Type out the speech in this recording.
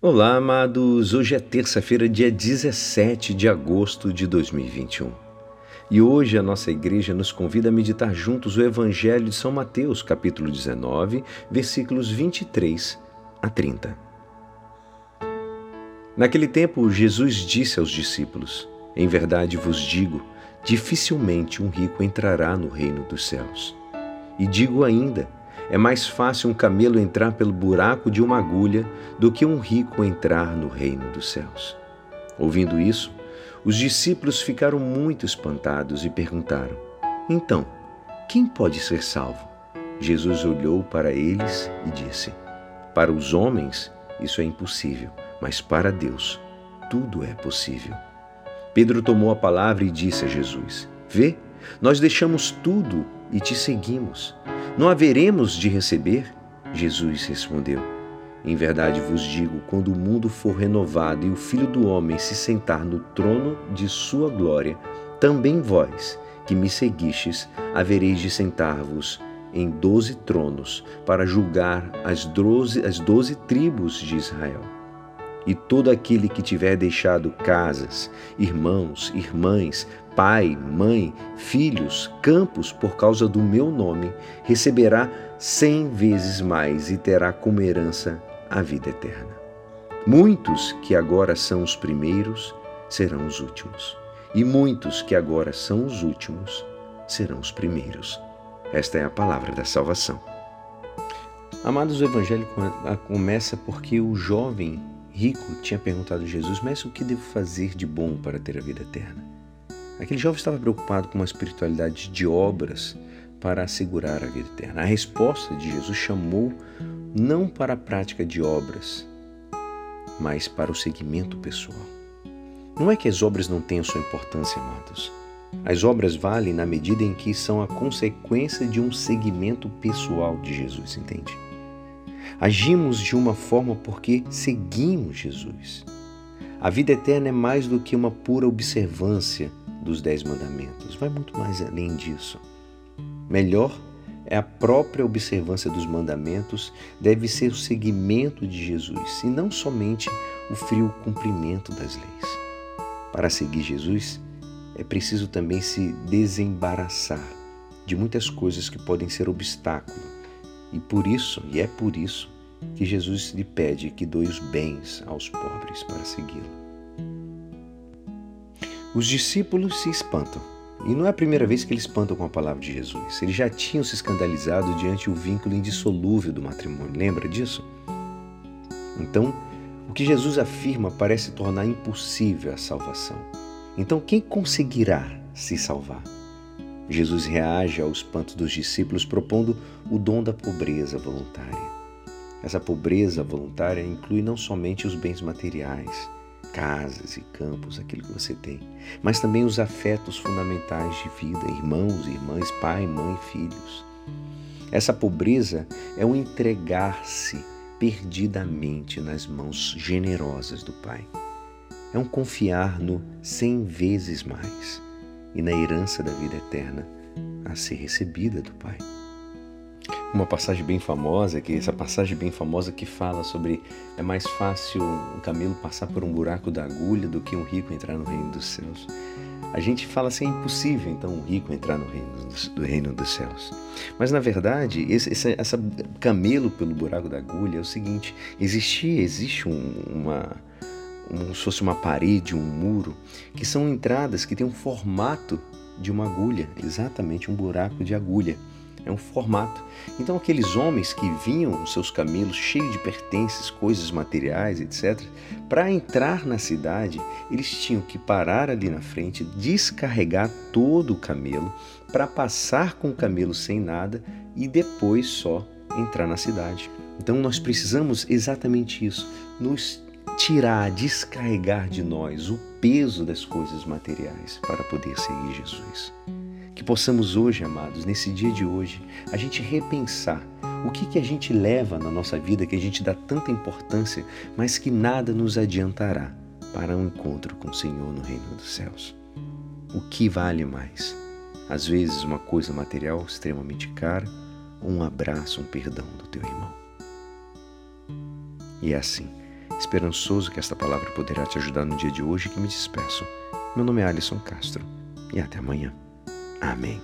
Olá, amados! Hoje é terça-feira, dia 17 de agosto de 2021. E hoje a nossa igreja nos convida a meditar juntos o Evangelho de São Mateus, capítulo 19, versículos 23 a 30. Naquele tempo, Jesus disse aos discípulos: Em verdade vos digo, dificilmente um rico entrará no reino dos céus. E digo ainda, é mais fácil um camelo entrar pelo buraco de uma agulha do que um rico entrar no reino dos céus. Ouvindo isso, os discípulos ficaram muito espantados e perguntaram: Então, quem pode ser salvo? Jesus olhou para eles e disse: Para os homens isso é impossível, mas para Deus tudo é possível. Pedro tomou a palavra e disse a Jesus: Vê, nós deixamos tudo e te seguimos. Não haveremos de receber? Jesus respondeu: Em verdade vos digo, quando o mundo for renovado e o Filho do Homem se sentar no trono de sua glória, também vós, que me seguistes, havereis de sentar-vos em doze tronos para julgar as doze, as doze tribos de Israel. E todo aquele que tiver deixado casas, irmãos, irmãs, pai, mãe, filhos, campos por causa do meu nome, receberá cem vezes mais e terá como herança a vida eterna. Muitos que agora são os primeiros serão os últimos, e muitos que agora são os últimos serão os primeiros. Esta é a palavra da salvação. Amados, o Evangelho começa porque o jovem rico tinha perguntado a Jesus: Mas o que devo fazer de bom para ter a vida eterna? Aquele jovem estava preocupado com uma espiritualidade de obras para assegurar a vida eterna. A resposta de Jesus chamou não para a prática de obras, mas para o seguimento pessoal. Não é que as obras não tenham sua importância, amados. As obras valem na medida em que são a consequência de um seguimento pessoal de Jesus, entende? Agimos de uma forma porque seguimos Jesus. A vida eterna é mais do que uma pura observância dos Dez Mandamentos, vai muito mais além disso. Melhor é a própria observância dos mandamentos, deve ser o seguimento de Jesus e não somente o frio cumprimento das leis. Para seguir Jesus, é preciso também se desembaraçar de muitas coisas que podem ser obstáculo e por isso, e é por isso, que Jesus lhe pede que doe os bens aos pobres para segui-lo. Os discípulos se espantam. E não é a primeira vez que eles espantam com a palavra de Jesus. Eles já tinham se escandalizado diante o vínculo indissolúvel do matrimônio. Lembra disso? Então, o que Jesus afirma parece tornar impossível a salvação. Então, quem conseguirá se salvar? Jesus reage ao espanto dos discípulos propondo o dom da pobreza voluntária. Essa pobreza voluntária inclui não somente os bens materiais, casas e campos, aquilo que você tem, mas também os afetos fundamentais de vida, irmãos, irmãs, pai, mãe, filhos. Essa pobreza é o entregar-se perdidamente nas mãos generosas do Pai. É um confiar no cem vezes mais e na herança da vida eterna a ser recebida do Pai. Uma passagem bem famosa, que essa passagem bem famosa que fala sobre é mais fácil um camelo passar por um buraco da agulha do que um rico entrar no reino dos céus. A gente fala assim, é impossível então um rico entrar no reino dos, do reino dos céus. Mas na verdade, esse, esse essa camelo pelo buraco da agulha é o seguinte: existia, existe um, uma como se fosse uma parede, um muro, que são entradas que têm um formato de uma agulha, exatamente um buraco de agulha. É um formato. Então, aqueles homens que vinham os seus camelos cheios de pertences, coisas materiais, etc., para entrar na cidade, eles tinham que parar ali na frente, descarregar todo o camelo, para passar com o camelo sem nada e depois só entrar na cidade. Então, nós precisamos exatamente isso, nos tirar, descarregar de nós o peso das coisas materiais para poder seguir Jesus. Que possamos hoje, amados, nesse dia de hoje, a gente repensar o que, que a gente leva na nossa vida, que a gente dá tanta importância, mas que nada nos adiantará para um encontro com o Senhor no reino dos céus. O que vale mais? Às vezes, uma coisa material extremamente cara, um abraço, um perdão do teu irmão. E é assim Esperançoso que esta palavra poderá te ajudar no dia de hoje que me despeço. Meu nome é Alisson Castro e até amanhã. Amém.